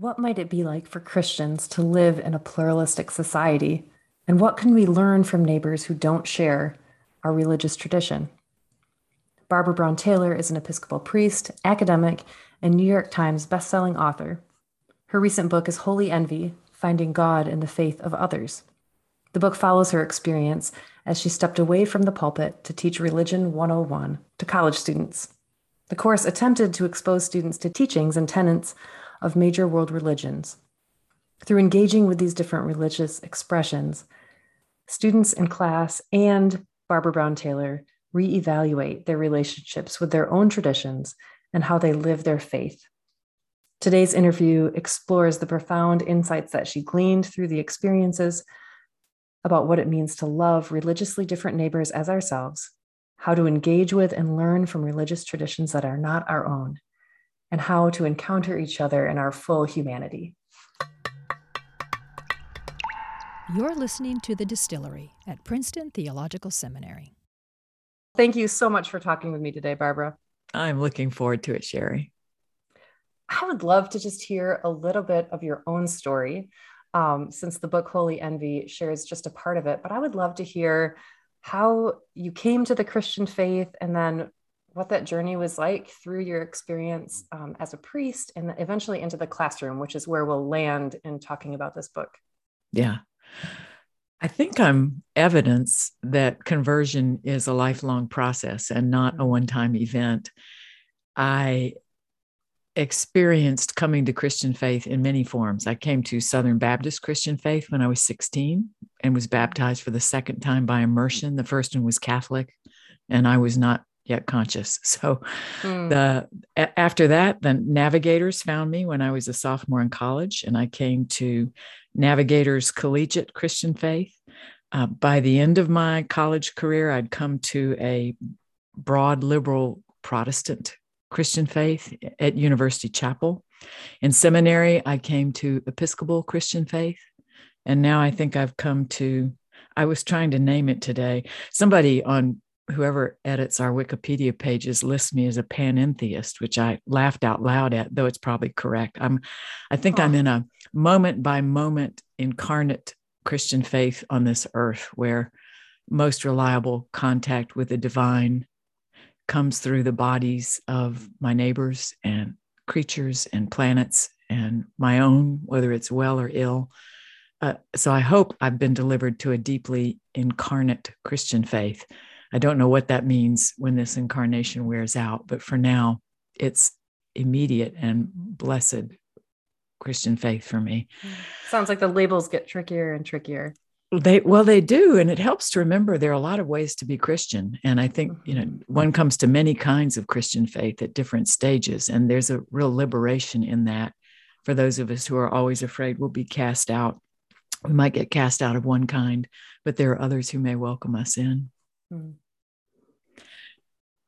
What might it be like for Christians to live in a pluralistic society? And what can we learn from neighbors who don't share our religious tradition? Barbara Brown Taylor is an Episcopal priest, academic, and New York Times bestselling author. Her recent book is Holy Envy Finding God in the Faith of Others. The book follows her experience as she stepped away from the pulpit to teach Religion 101 to college students. The course attempted to expose students to teachings and tenets of major world religions. Through engaging with these different religious expressions, students in class and Barbara Brown Taylor reevaluate their relationships with their own traditions and how they live their faith. Today's interview explores the profound insights that she gleaned through the experiences about what it means to love religiously different neighbors as ourselves, how to engage with and learn from religious traditions that are not our own, and how to encounter each other in our full humanity. You're listening to The Distillery at Princeton Theological Seminary. Thank you so much for talking with me today, Barbara. I'm looking forward to it, Shari. I would love to just hear a little bit of your own story, um, since the book Holy Envy shares just a part of it. But I would love to hear how you came to the Christian faith and then what that journey was like through your experience um, as a priest and eventually into the classroom, which is where we'll land in talking about this book. Yeah. I think I'm evidence that conversion is a lifelong process and not a mm-hmm. one time event. I experienced coming to Christian faith in many forms. I came to Southern Baptist Christian faith when I was 16 and was baptized for the second time by immersion. The first one was Catholic, and I was not yet conscious. So mm. the after that, the Navigators found me when I was a sophomore in college, and I came to Navigators Collegiate Christian Faith. Uh, by the end of my college career, I'd come to a broad liberal Protestant Christian faith at University Chapel. In seminary, I came to Episcopal Christian faith. And now I think I've come to, I was trying to name it today. Somebody on whoever edits our Wikipedia pages lists me as a panentheist, which I laughed out loud at, though it's probably correct. I'm, I think oh. I'm in a moment by moment incarnate Christian faith on this earth where most reliable contact with the divine comes through the bodies of my neighbors and creatures and planets and my own, whether it's well or ill. Uh, so I hope I've been delivered to a deeply incarnate Christian faith I don't know what that means when this incarnation wears out, but for now, it's immediate and blessed Christian faith for me. Sounds like the labels get trickier and trickier. They well, they do, and it helps to remember there are a lot of ways to be Christian. And I think you know mm-hmm. one comes to many kinds of Christian faith at different stages, and there's a real liberation in that for those of us who are always afraid we'll be cast out. We might get cast out of one kind, but there are others who may welcome us in. Mm.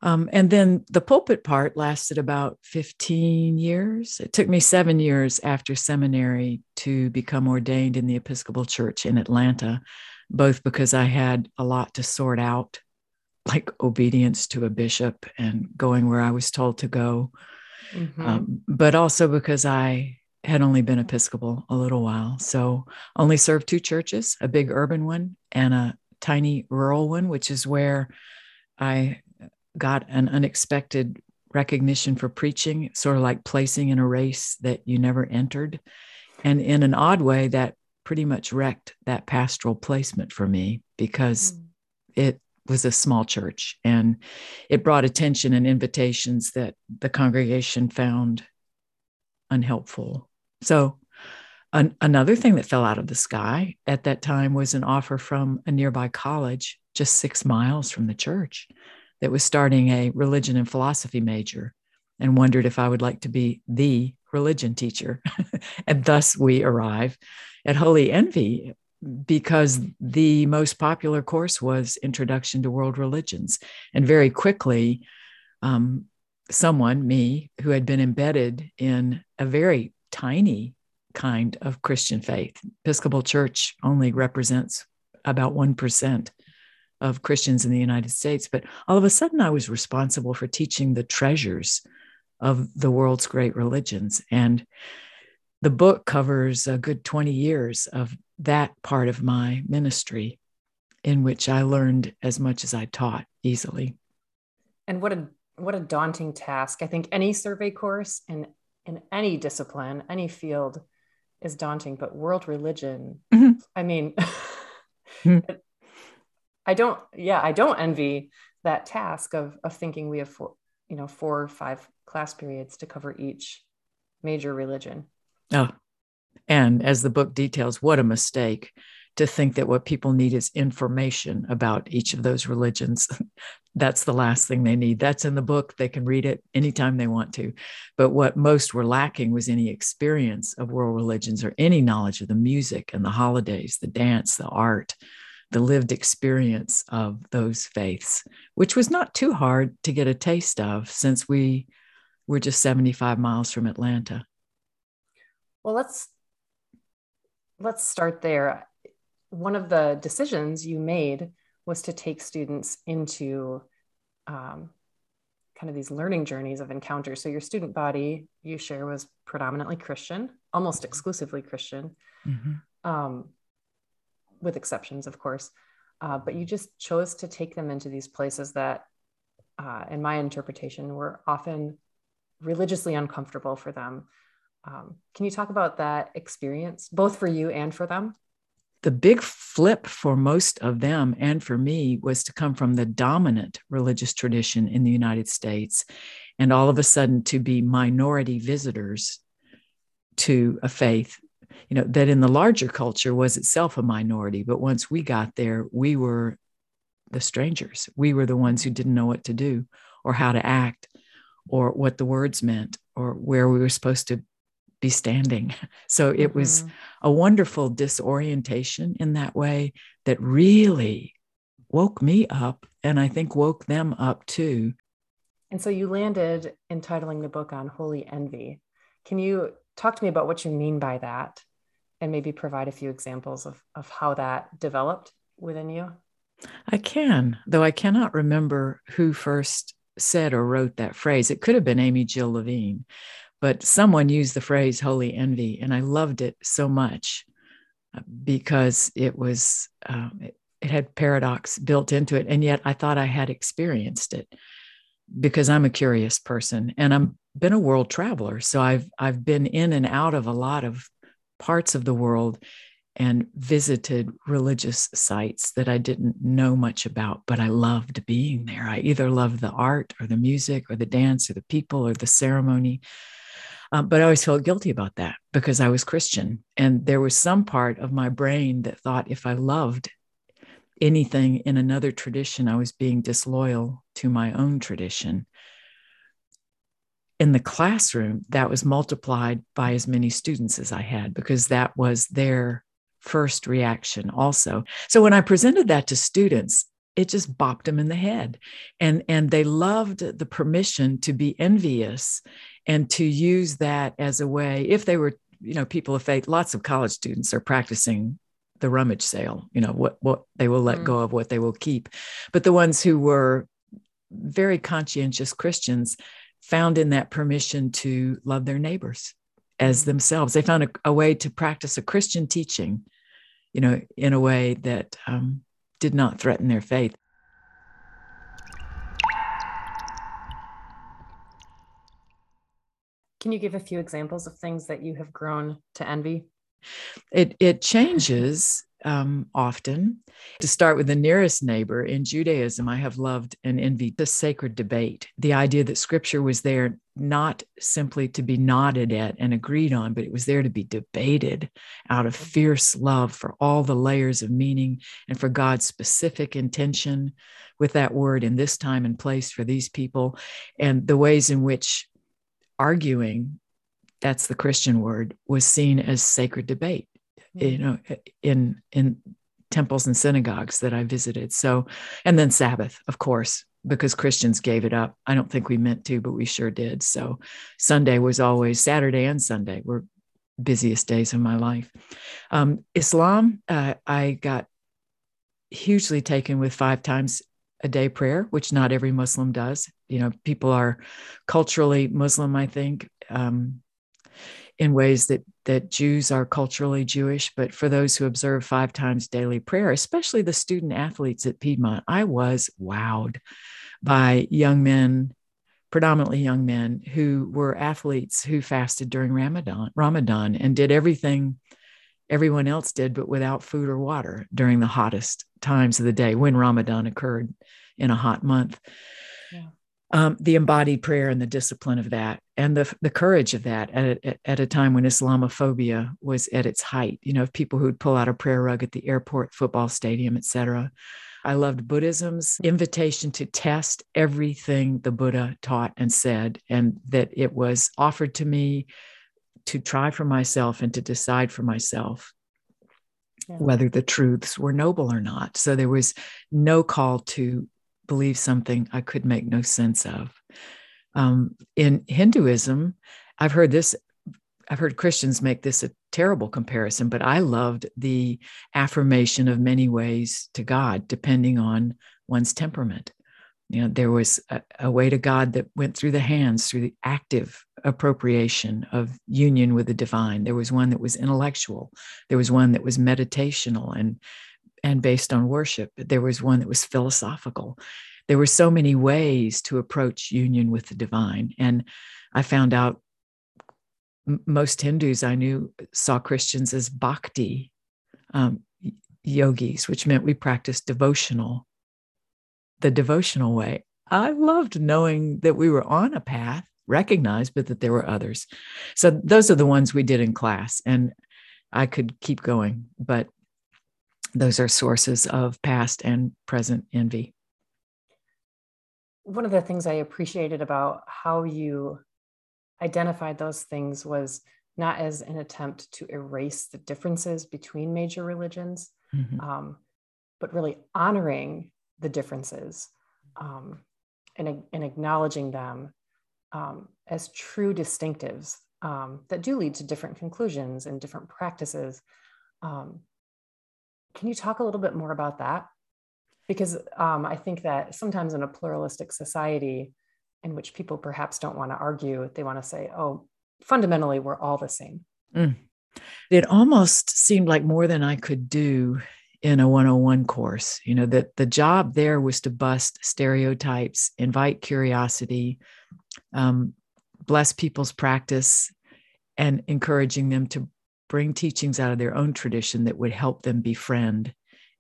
Um, and then the pulpit part lasted about 15 years. It took me seven years after seminary to become ordained in the Episcopal Church in Atlanta, both because I had a lot to sort out, like obedience to a bishop and going where I was told to go, mm-hmm. um, but also because I had only been Episcopal a little while. So only served two churches, a big urban one and a tiny rural one, which is where I got an unexpected recognition for preaching, sort of like placing in a race that you never entered. And in an odd way, that pretty much wrecked that pastoral placement for me because mm. it was a small church and it brought attention and invitations that the congregation found unhelpful. So, an, another thing that fell out of the sky at that time was an offer from a nearby college just six miles from the church that was starting a religion and philosophy major and wondered if I would like to be the religion teacher. and thus we arrive at Holy Envy because the most popular course was Introduction to World Religions. And very quickly, um, someone, me, who had been embedded in a very tiny kind of Christian faith, Episcopal Church only represents about 1% of Christians in the United States. But all of a sudden, I was responsible for teaching the treasures of the world's great religions. And the book covers a good 20 years of that part of my ministry in which I learned as much as I taught easily. And what a what a daunting task. I think any survey course in in any discipline, any field is daunting, but world religion, mm-hmm. I mean, mm-hmm. I don't, yeah, I don't envy that task of of thinking we have four, you know, four or five class periods to cover each major religion. Oh, and as the book details, what a mistake to think that what people need is information about each of those religions. That's the last thing they need. That's in the book. They can read it anytime they want to. But what most were lacking was any experience of world religions or any knowledge of the music and the holidays, the dance, the art, the lived experience of those faiths, which was not too hard to get a taste of since we were just 75 miles from Atlanta. Well, let's let's start there. One of the decisions you made was to take students into um, kind of these learning journeys of encounters. So your student body you share was predominantly Christian, almost exclusively Christian, mm-hmm. um, with exceptions, of course. Uh, but you just chose to take them into these places that, uh, in my interpretation, were often religiously uncomfortable for them. Um, can you talk about that experience, both for you and for them? The big flip for most of them and for me was to come from the dominant religious tradition in the United States and all of a sudden to be minority visitors to a faith you know that in the larger culture was itself a minority but once we got there we were the strangers. We were the ones who didn't know what to do or how to act or what the words meant or where we were supposed to be standing. So it mm-hmm. was a wonderful disorientation in that way that really woke me up and I think woke them up too. And so you landed entitling the book on holy envy. Can you talk to me about what you mean by that and maybe provide a few examples of, of how that developed within you? I can, though I cannot remember who first said or wrote that phrase. It could have been Amy Jill Levine, but someone used the phrase holy envy, and I loved it so much uh, because it was, um, it, it had paradox built into it. And yet I thought I had experienced it because I'm a curious person and I've been a world traveler. So I've, I've been in and out of a lot of parts of the world and visited religious sites that I didn't know much about, but I loved being there. I either loved the art or the music or the dance or the people or the ceremony. Um, but I always felt guilty about that because I was Christian. And there was some part of my brain that thought if I loved anything in another tradition, I was being disloyal to my own tradition. In the classroom, that was multiplied by as many students as I had because that was their first reaction also. So when I presented that to students, it just bopped them in the head. And, and they loved the permission to be envious and to use that as a way, if they were, you know, people of faith, lots of college students are practicing the rummage sale, you know, what, what they will let mm. go of, what they will keep. But the ones who were very conscientious Christians found in that permission to love their neighbors as mm. themselves. They found a, a way to practice a Christian teaching you know, in a way that um, did not threaten their faith. Can you give a few examples of things that you have grown to envy? It it changes um, often. To start with the nearest neighbor in Judaism, I have loved and envied the sacred debate, the idea that scripture was there not simply to be nodded at and agreed on, but it was there to be debated out of fierce love for all the layers of meaning and for God's specific intention with that word in this time and place for these people, and the ways in which arguing that's the Christian word was seen as sacred debate you know in in temples and synagogues that I visited. So, and then Sabbath, of course, because Christians gave it up. I don't think we meant to, but we sure did. So, Sunday was always Saturday and Sunday were busiest days of my life. Um, Islam, uh, I got hugely taken with five times a day prayer, which not every Muslim does. You know, people are culturally Muslim, I think. Um, in ways that that Jews are culturally Jewish, but for those who observe five times daily prayer, especially the student athletes at Piedmont, I was wowed by young men, predominantly young men who were athletes who fasted during Ramadan, Ramadan and did everything everyone else did, but without food or water during the hottest times of the day when Ramadan occurred in a hot month. Um, the embodied prayer and the discipline of that and the, the courage of that at a, at a time when Islamophobia was at its height, you know, of people who'd pull out a prayer rug at the airport, football stadium, etc. I loved Buddhism's invitation to test everything the Buddha taught and said, and that it was offered to me to try for myself and to decide for myself yeah. whether the truths were noble or not. So there was no call to believe something I could make no sense of. Um, in Hinduism, I've heard this, I've heard Christians make this a terrible comparison, but I loved the affirmation of many ways to God, depending on one's temperament. You know, there was a, a way to God that went through the hands, through the active appropriation of union with the divine. There was one that was intellectual. There was one that was meditational and and based on worship. There was one that was philosophical. There were so many ways to approach union with the divine. And I found out most Hindus I knew saw Christians as bhakti um, yogis, which meant we practiced devotional, the devotional way. I loved knowing that we were on a path recognized, but that there were others. So those are the ones we did in class. And I could keep going, but those are sources of past and present envy. One of the things I appreciated about how you identified those things was not as an attempt to erase the differences between major religions, mm-hmm. um, but really honoring the differences um, and, and acknowledging them um, as true distinctives um, that do lead to different conclusions and different practices. Um, can you talk a little bit more about that? Because um, I think that sometimes in a pluralistic society in which people perhaps don't want to argue, they want to say, oh, fundamentally, we're all the same. Mm. It almost seemed like more than I could do in a 101 course. You know, that the job there was to bust stereotypes, invite curiosity, um, bless people's practice and encouraging them to bring teachings out of their own tradition that would help them befriend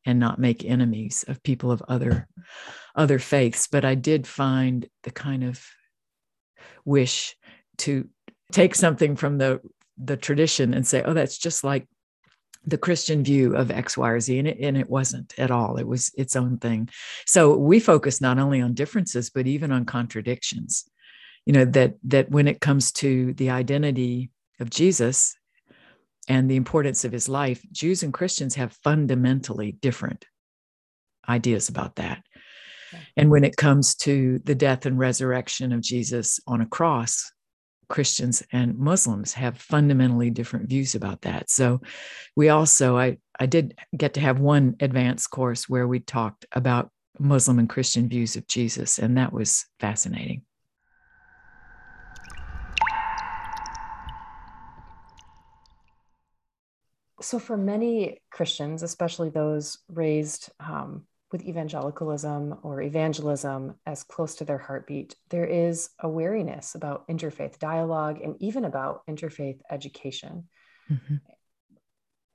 and not make enemies of people of other other faiths. But i did find the kind of wish to take something from the the tradition and say oh that's just like the christian view of x y or z and it, and it wasn't at all. It was its own thing. So we focus not only on differences but even on contradictions you know that that when it comes to the identity of jesus and the importance of his life jews and christians have fundamentally different ideas about that. And when it comes to the death and resurrection of jesus on a cross christians and muslims have fundamentally different views about that. So we also i i did get to have one advanced course where we talked about muslim and christian views of jesus and that was fascinating so for many Christians, especially those raised um, with evangelicalism or evangelism as close to their heartbeat, there is a wariness about interfaith dialogue and even about interfaith education. Mm-hmm.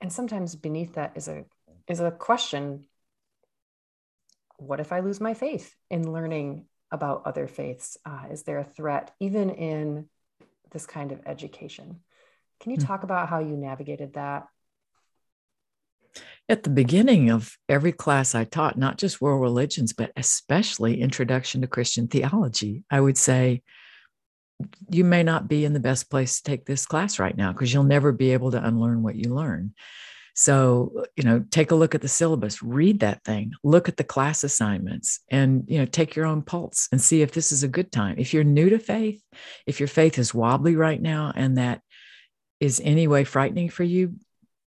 And sometimes beneath that is a is a question: What if I lose my faith in learning about other faiths? Uh, is there a threat even in this kind of education? Can you mm-hmm. talk about how you navigated that at the beginning of every class I taught, not just world religions, but especially Introduction to Christian Theology, I would say, you may not be in the best place to take this class right now because you'll never be able to unlearn what you learn. So, you know, take a look at the syllabus, read that thing, look at the class assignments, and, you know, take your own pulse and see if this is a good time. If you're new to faith, if your faith is wobbly right now and that is any way frightening for you,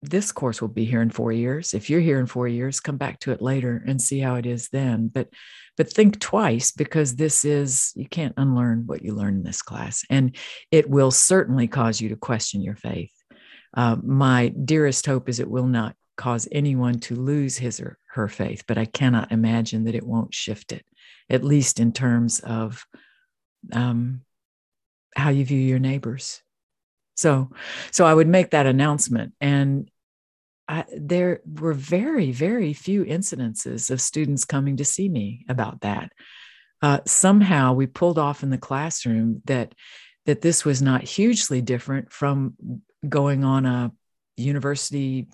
this course will be here in four years. If you're here in four years, come back to it later and see how it is then. But but think twice because this is you can't unlearn what you learn in this class, and it will certainly cause you to question your faith. Uh, my dearest hope is it will not cause anyone to lose his or her faith, but I cannot imagine that it won't shift it, at least in terms of um, how you view your neighbors. So, so I would make that announcement, and I, there were very, very few incidences of students coming to see me about that. Uh, somehow we pulled off in the classroom that that this was not hugely different from going on a university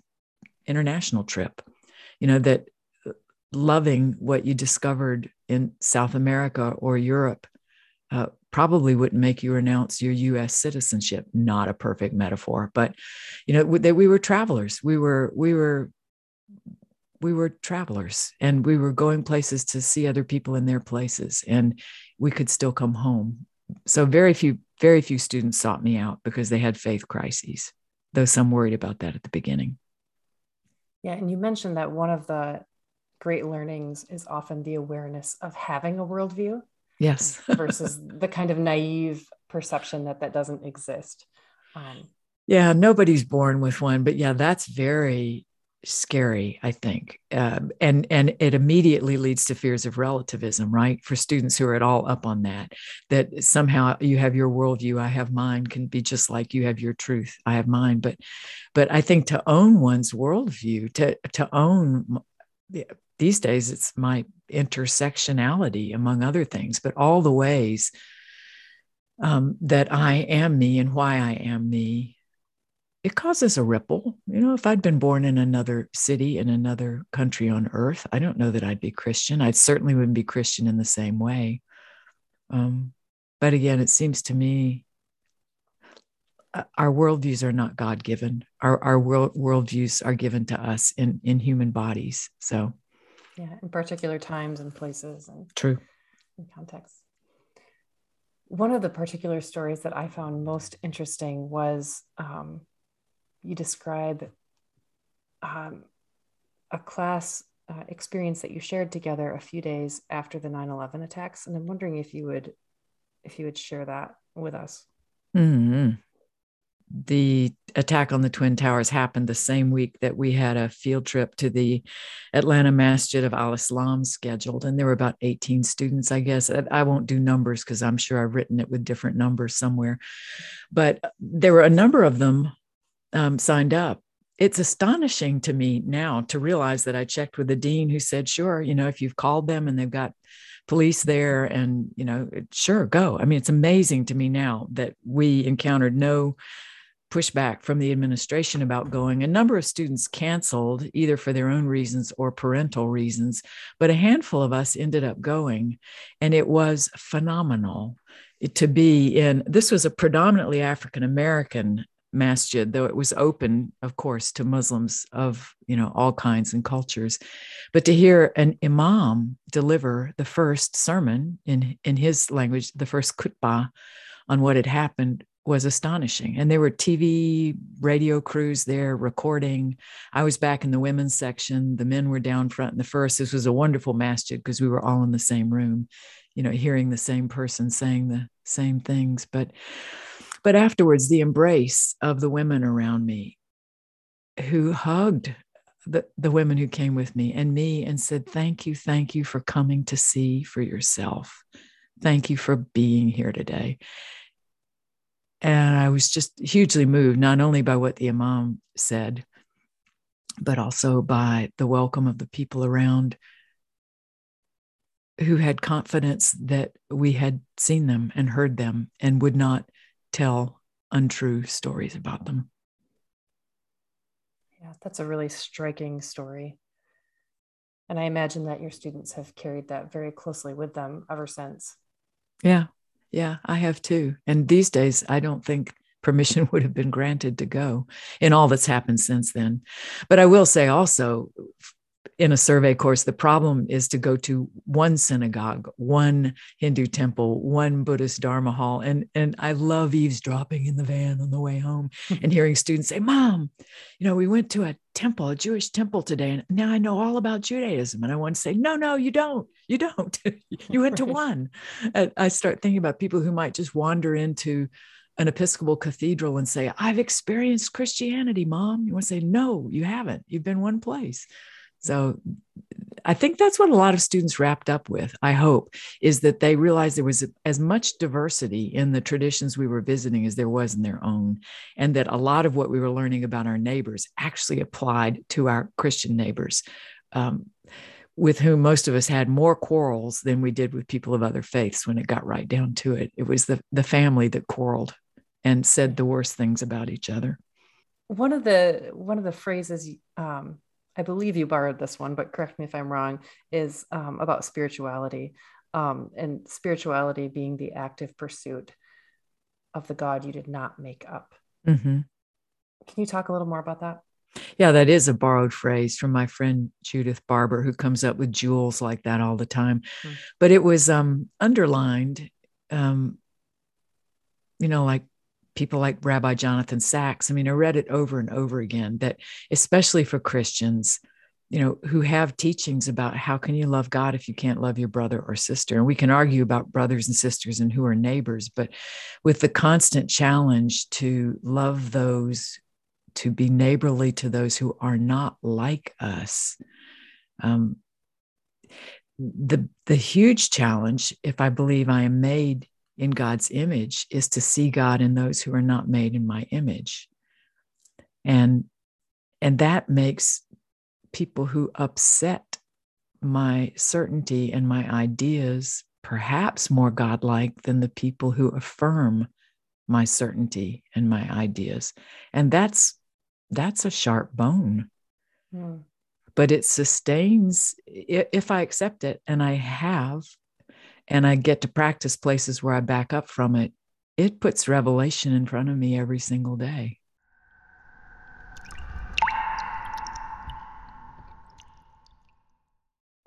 international trip. You know that uh, loving what you discovered in South America or Europe uh, probably wouldn't make you renounce your U.S. citizenship. Not a perfect metaphor, but you know that we were travelers. We were we were we were travelers, and we were going places to see other people in their places, and we could still come home. So very few very few students sought me out because they had faith crises, though some worried about that at the beginning. Yeah, and you mentioned that one of the great learnings is often the awareness of having a worldview Yes. versus the kind of naive perception that that doesn't exist. Um, yeah, nobody's born with one, but yeah, that's very scary i think um, and and it immediately leads to fears of relativism right for students who are at all up on that that somehow you have your worldview i have mine can be just like you have your truth i have mine but but i think to own one's worldview to to own these days it's my intersectionality among other things but all the ways um, that i am me and why i am me it causes a ripple. You know if i'd been born in another city in another country on earth i don't know that i'd be christian. I certainly wouldn't be christian in the same way. Um, but again it seems to me uh, our worldviews are not god given our, our world worldviews are given to us in in human bodies. So yeah in particular times and places and true. and contexts. One of the particular stories that i found most interesting was um, you describe um, a class uh, experience that you shared together a few days after the 9-11 attacks and i'm wondering if you would if you would share that with us. Mm-hmm the attack on the Twin Towers happened the same week that we had a field trip to the Atlanta Masjid of Al Islam scheduled. And there were about 18 students, I guess. I won't do numbers because I'm sure I've written it with different numbers somewhere. But there were a number of them um, signed up. It's astonishing to me now to realize that I checked with the dean who said, sure, you know, if you've called them and they've got police there and, you know, sure, go. I mean, it's amazing to me now that we encountered no pushback from the administration about going. A number of students canceled either for their own reasons or parental reasons, but a handful of us ended up going. And it was phenomenal to be in. This was a predominantly African American masjid though it was open of course to muslims of you know all kinds and cultures but to hear an imam deliver the first sermon in in his language the first khutbah on what had happened was astonishing. And there were TV, radio crews there recording. I was back in the women's section. The men were down front in the first. This was a wonderful masjid because we were all in the same room, you know, hearing the same person saying the same things. But but afterwards, the embrace of the women around me who hugged the, the women who came with me and me and said, Thank you, thank you for coming to see for yourself. Thank you for being here today. And I was just hugely moved, not only by what the Imam said, but also by the welcome of the people around who had confidence that we had seen them and heard them and would not tell untrue stories about them. Yeah, that's a really striking story. And I imagine that your students have carried that very closely with them ever since. Yeah, yeah, I have too. And these days, I don't think permission would have been granted to go in all that's happened since then. But I will say also, in a survey course, the problem is to go to one synagogue, one Hindu temple, one Buddhist Dharma hall. And, and I love eavesdropping in the van on the way home and hearing students say, Mom, you know, we went to a temple, a Jewish temple today, and now I know all about Judaism. And I want to say, No, no, you don't. You don't. you went to one. And I start thinking about people who might just wander into an Episcopal cathedral and say, I've experienced Christianity, mom. You want to say, No, you haven't. You've been one place. So I think that's what a lot of students wrapped up with, I hope, is that they realized there was as much diversity in the traditions we were visiting as there was in their own. And that a lot of what we were learning about our neighbors actually applied to our Christian neighbors. Um, with whom most of us had more quarrels than we did with people of other faiths when it got right down to it. It was the, the family that quarreled and said the worst things about each other. One of the one of the phrases um, I believe you borrowed this one, but correct me if I'm wrong, is um, about spirituality um, and spirituality being the active pursuit of the God you did not make up. Mm-hmm. Can you talk a little more about that? Yeah, that is a borrowed phrase from my friend Judith Barber, who comes up with jewels like that all the time. Mm-hmm. But it was um, underlined, um, you know, like people like Rabbi Jonathan Sacks. I mean, I read it over and over again that, especially for Christians, you know, who have teachings about how can you love God if you can't love your brother or sister. And we can argue about brothers and sisters and who are neighbors, but with the constant challenge to love those, to be neighborly to those who are not like us. Um, the the huge challenge, if I believe I am made in God's image is to see God in those who are not made in my image. And and that makes people who upset my certainty and my ideas perhaps more godlike than the people who affirm my certainty and my ideas. And that's that's a sharp bone. Mm. But it sustains if I accept it, and I have and I get to practice places where I back up from it, it puts revelation in front of me every single day.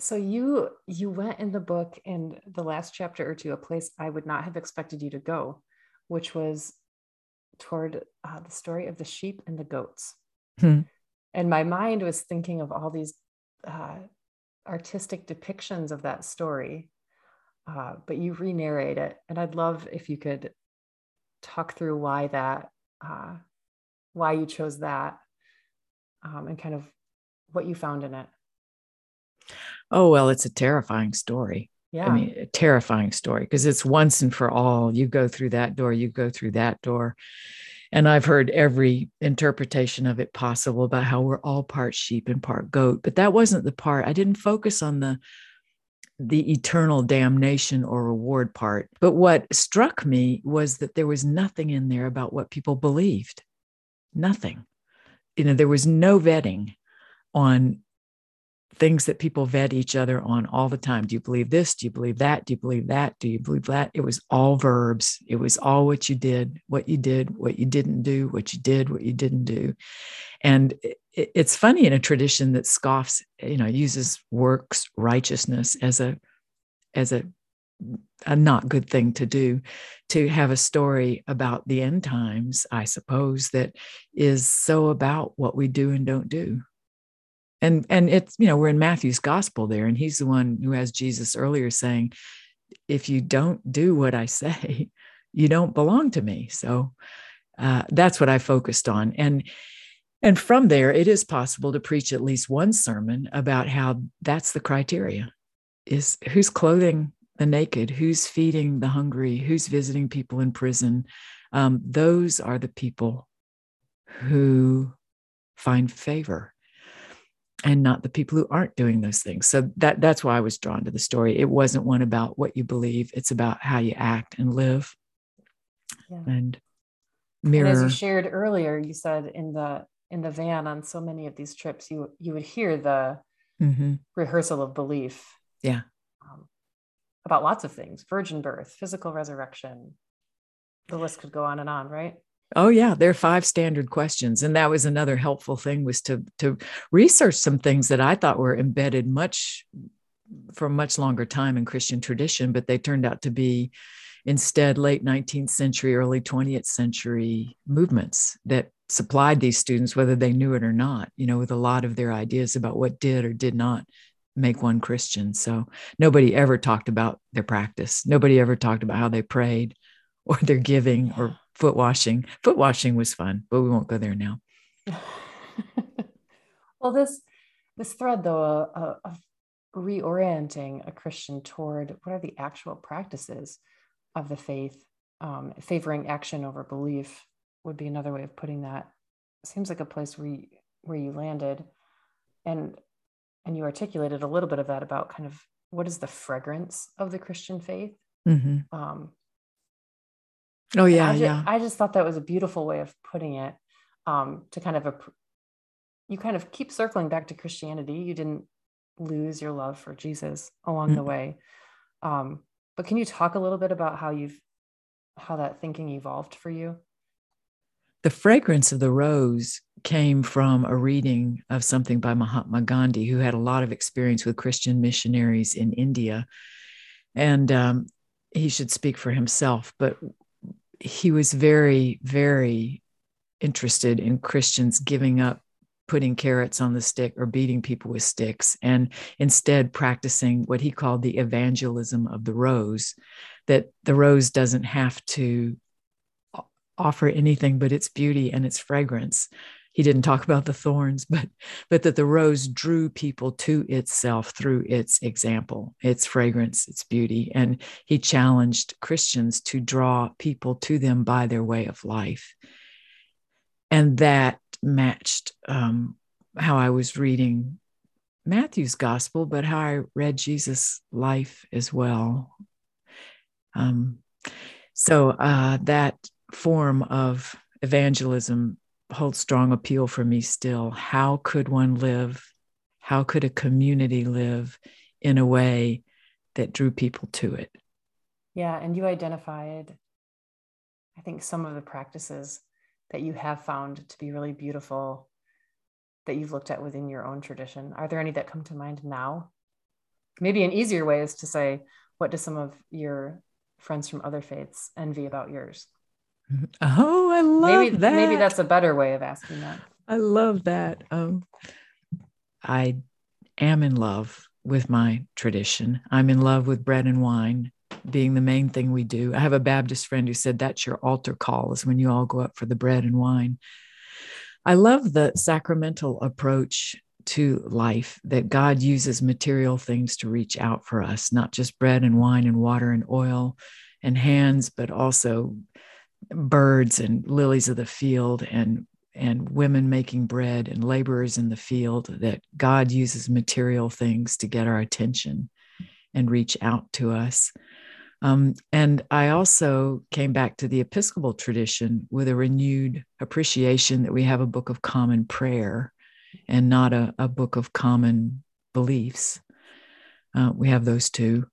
So you you went in the book in the last chapter or two a place I would not have expected you to go, which was toward uh, the story of the sheep and the goats. Hmm. And my mind was thinking of all these uh, artistic depictions of that story uh, but you re-narrate it and i'd love if you could talk through why that uh, why you chose that um, and kind of what you found in it oh well it's a terrifying story yeah. I mean, a terrifying story because it's once and for all. You go through that door, you go through that door. And I've heard every interpretation of it possible about how we're all part sheep and part goat. But that wasn't the part. I didn't focus on the the eternal damnation or reward part. But what struck me was that there was nothing in there about what people believed. Nothing. You know, there was no vetting on things that people vet each other on all the time. Do you believe this? Do you believe that? Do you believe that? Do you believe that? It was all verbs. It was all what you did, what you did, what you didn't do, what you did, what you didn't do. And it's funny in a tradition that scoffs, you know, uses works righteousness as a as a a not good thing to do to have a story about the end times i suppose that is so about what we do and don't do and and it's you know we're in matthew's gospel there and he's the one who has jesus earlier saying if you don't do what i say you don't belong to me. So uh, that's what i focused on. And and from there, it is possible to preach at least one sermon about how that's the criteria is who's clothing the naked, who's feeding the hungry, who's visiting people in prison. Um, those are the people who find favor and not the people who aren't doing those things. So that that's why I was drawn to the story. It wasn't one about what you believe, it's about how you act and live. Yeah. And mirror. And as you shared earlier, you said in the in the van on so many of these trips, you you would hear the mm-hmm. rehearsal of belief. Yeah. Um, about lots of things: virgin birth, physical resurrection. The list could go on and on, right? Oh yeah, there are five standard questions, and that was another helpful thing was to to research some things that I thought were embedded much for a much longer time in Christian tradition, but they turned out to be instead late 19th century, early 20th century movements that supplied these students, whether they knew it or not, you know, with a lot of their ideas about what did or did not make one Christian. So nobody ever talked about their practice. Nobody ever talked about how they prayed or their giving or foot washing. Foot washing was fun, but we won't go there now. well, this this thread though uh, of reorienting a Christian toward what are the actual practices of the faith, um, favoring action over belief would be another way of putting that. seems like a place where you, where you landed, and and you articulated a little bit of that about kind of what is the fragrance of the Christian faith. Mm-hmm. Um, oh yeah, I just, yeah. I just thought that was a beautiful way of putting it. Um, to kind of a, you kind of keep circling back to Christianity. You didn't lose your love for Jesus along mm-hmm. the way. Um, but can you talk a little bit about how you've how that thinking evolved for you? The fragrance of the rose came from a reading of something by Mahatma Gandhi, who had a lot of experience with Christian missionaries in India. And um, he should speak for himself, but he was very, very interested in Christians giving up putting carrots on the stick or beating people with sticks and instead practicing what he called the evangelism of the rose that the rose doesn't have to offer anything but its beauty and its fragrance he didn't talk about the thorns but but that the rose drew people to itself through its example its fragrance its beauty and he challenged christians to draw people to them by their way of life and that matched um, how I was reading Matthew's gospel, but how I read Jesus' life as well. Um, so uh, that form of evangelism holds strong appeal for me still. How could one live? How could a community live in a way that drew people to it? Yeah, and you identified, I think, some of the practices that you have found to be really beautiful that you've looked at within your own tradition? Are there any that come to mind now? Maybe an easier way is to say, what do some of your friends from other faiths envy about yours? Oh, I love maybe, that. Maybe that's a better way of asking that. I love that. Um, I am in love with my tradition. I'm in love with bread and wine being the main thing we do. I have a Baptist friend who said that's your altar call is when you all go up for the bread and wine. I love the sacramental approach to life that God uses material things to reach out for us, not just bread and wine and water and oil and hands, but also birds and lilies of the field and and women making bread and laborers in the field that God uses material things to get our attention and reach out to us. Um, and I also came back to the Episcopal tradition with a renewed appreciation that we have a book of common prayer and not a, a book of common beliefs. Uh, we have those two.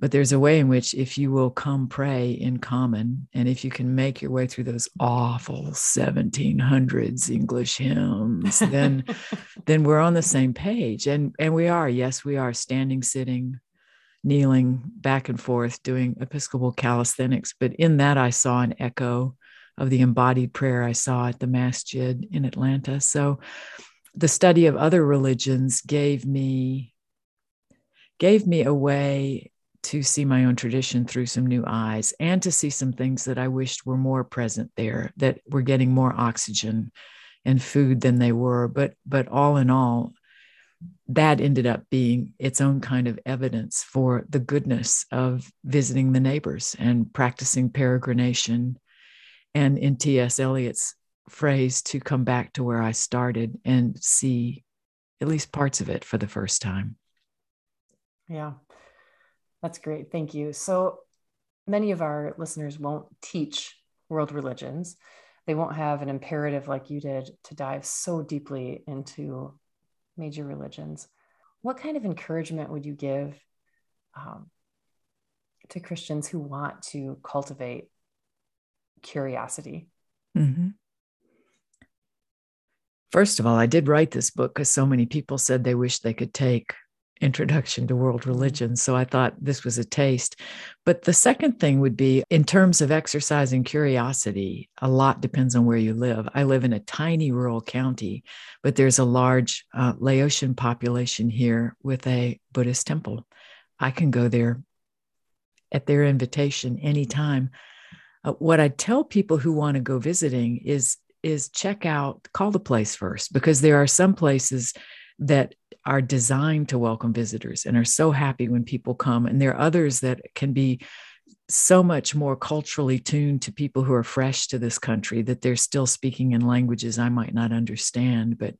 But there's a way in which, if you will come pray in common, and if you can make your way through those awful 1700s English hymns, then then we're on the same page. And and we are, yes, we are standing, sitting, kneeling back and forth doing Episcopal calisthenics. But in that, I saw an echo of the embodied prayer I saw at the Masjid in Atlanta. So the study of other religions gave me gave me a way to see my own tradition through some new eyes and to see some things that I wished were more present there that were getting more oxygen and food than they were but but all in all that ended up being its own kind of evidence for the goodness of visiting the neighbors and practicing peregrination. And in T.S. Eliot's phrase, to come back to where I started and see at least parts of it for the first time. Yeah, that's great. Thank you. So many of our listeners won't teach world religions. They won't have an imperative like you did to dive so deeply into major religions, what kind of encouragement would you give um, to Christians who want to cultivate curiosity Mm-hmm. First of all, I did write this book because so many people said they wish they could take Introduction to World mm-hmm. Religion. So I thought this was a taste. But the second thing would be in terms of exercising curiosity, a lot depends on where you live. I live in a tiny rural county, but there's a large uh, Laotian population here with a Buddhist temple. I can go there at their invitation anytime. Uh, what I tell people who want to go visiting is is check out, call the place first, because there are some places that are designed to welcome visitors and are so happy when people come. And there are others that can be so much more culturally tuned to people who are fresh to this country that they're still speaking in languages I might not understand. But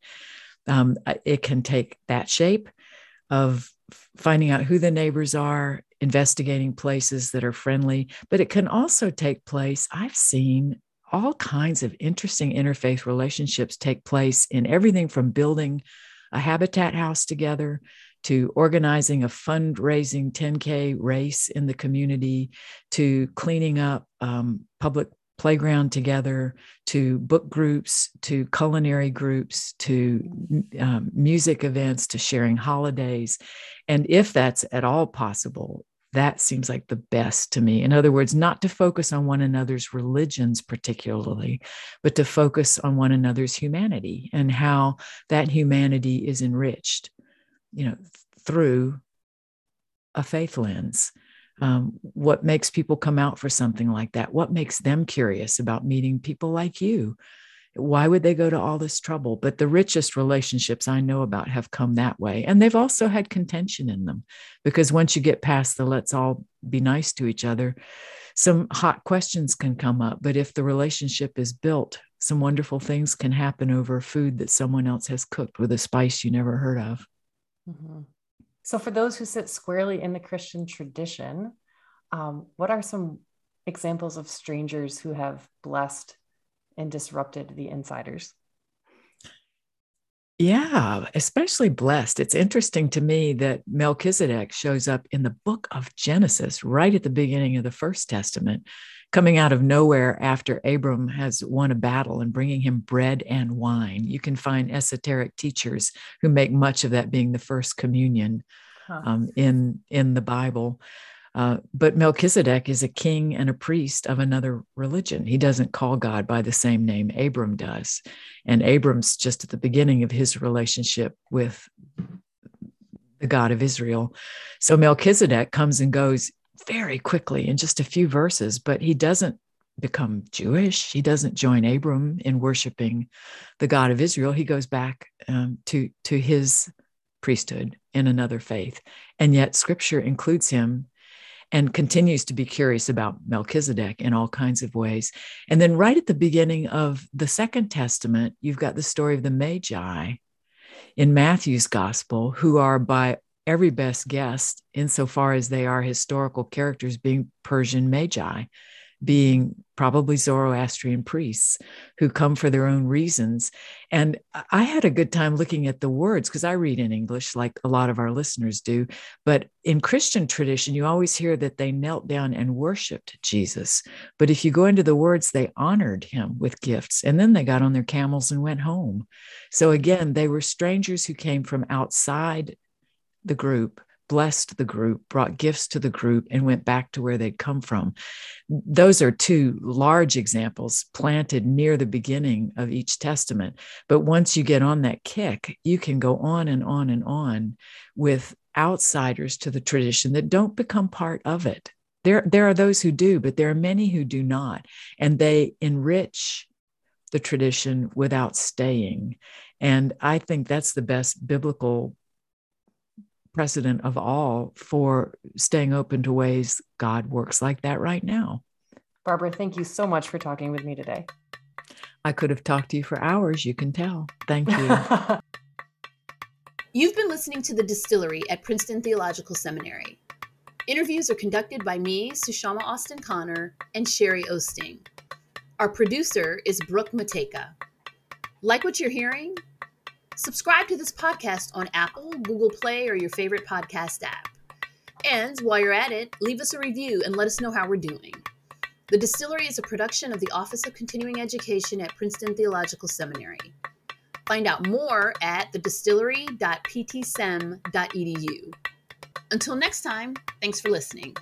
um, it can take that shape of finding out who the neighbors are, investigating places that are friendly, but it can also take place. I've seen all kinds of interesting interfaith relationships take place in everything from building a habitat house together to organizing a fundraising 10K race in the community to cleaning up um, public playground together to book groups to culinary groups to um, music events to sharing holidays. And if that's at all possible that seems like the best to me. In other words, not to focus on one another's religions particularly, but to focus on one another's humanity and how that humanity is enriched, you know, through a faith lens. Um, what makes people come out for something like that? What makes them curious about meeting people like you? Why would they go to all this trouble? But the richest relationships I know about have come that way. And they've also had contention in them because once you get past the let's all be nice to each other, some hot questions can come up. But if the relationship is built, some wonderful things can happen over food that someone else has cooked with a spice you never heard of. Mm-hmm. So, for those who sit squarely in the Christian tradition, um, what are some examples of strangers who have blessed and disrupted the insiders. Yeah, especially blessed. It's interesting to me that Melchizedek shows up in the book of Genesis, right at the beginning of the First Testament, coming out of nowhere after Abram has won a battle and bringing him bread and wine. You can find esoteric teachers who make much of that being the first communion huh. um, in in the Bible. Uh, but Melchizedek is a king and a priest of another religion. He doesn't call God by the same name Abram does. And Abram's just at the beginning of his relationship with the God of Israel. So Melchizedek comes and goes very quickly in just a few verses, but he doesn't become Jewish. He doesn't join Abram in worshiping the God of Israel. He goes back um, to, to his priesthood in another faith. And yet scripture includes him and continues to be curious about Melchizedek in all kinds of ways. And then, right at the beginning of the Second Testament, you've got the story of the Magi in Matthew's Gospel, who are by every best guess, insofar as they are historical characters, being Persian Magi being probably Zoroastrian priests who come for their own reasons. And I had a good time looking at the words because I read in English like a lot of our listeners do. But in Christian tradition, you always hear that they knelt down and worshiped Jesus. But if you go into the words, they honored him with gifts and then they got on their camels and went home. So again, they were strangers who came from outside the group blessed the group, brought gifts to the group, and went back to where they'd come from. Those are two large examples planted near the beginning of each testament. But once you get on that kick, you can go on and on and on with outsiders to the tradition that don't become part of it. There, there are those who do, but there are many who do not. And they enrich the tradition without staying. And I think that's the best biblical precedent of all for staying open to ways God works like that right now. Barbara, thank you so much for talking with me today. I could have talked to you for hours, you can tell. Thank you. You've been listening to The Distillery at Princeton Theological Seminary. Interviews are conducted by me, Sushama Austin Connor, and Shari Oosting. Our producer is Brooke Mateka. Like what you're hearing? Subscribe to this podcast on Apple, Google Play, or your favorite podcast app. And while you're at it, leave us a review and let us know how we're doing. The Distillery is a production of the Office of Continuing Education at Princeton Theological Seminary. Find out more at thedistillery.ptsem.edu. Until next time, thanks for listening.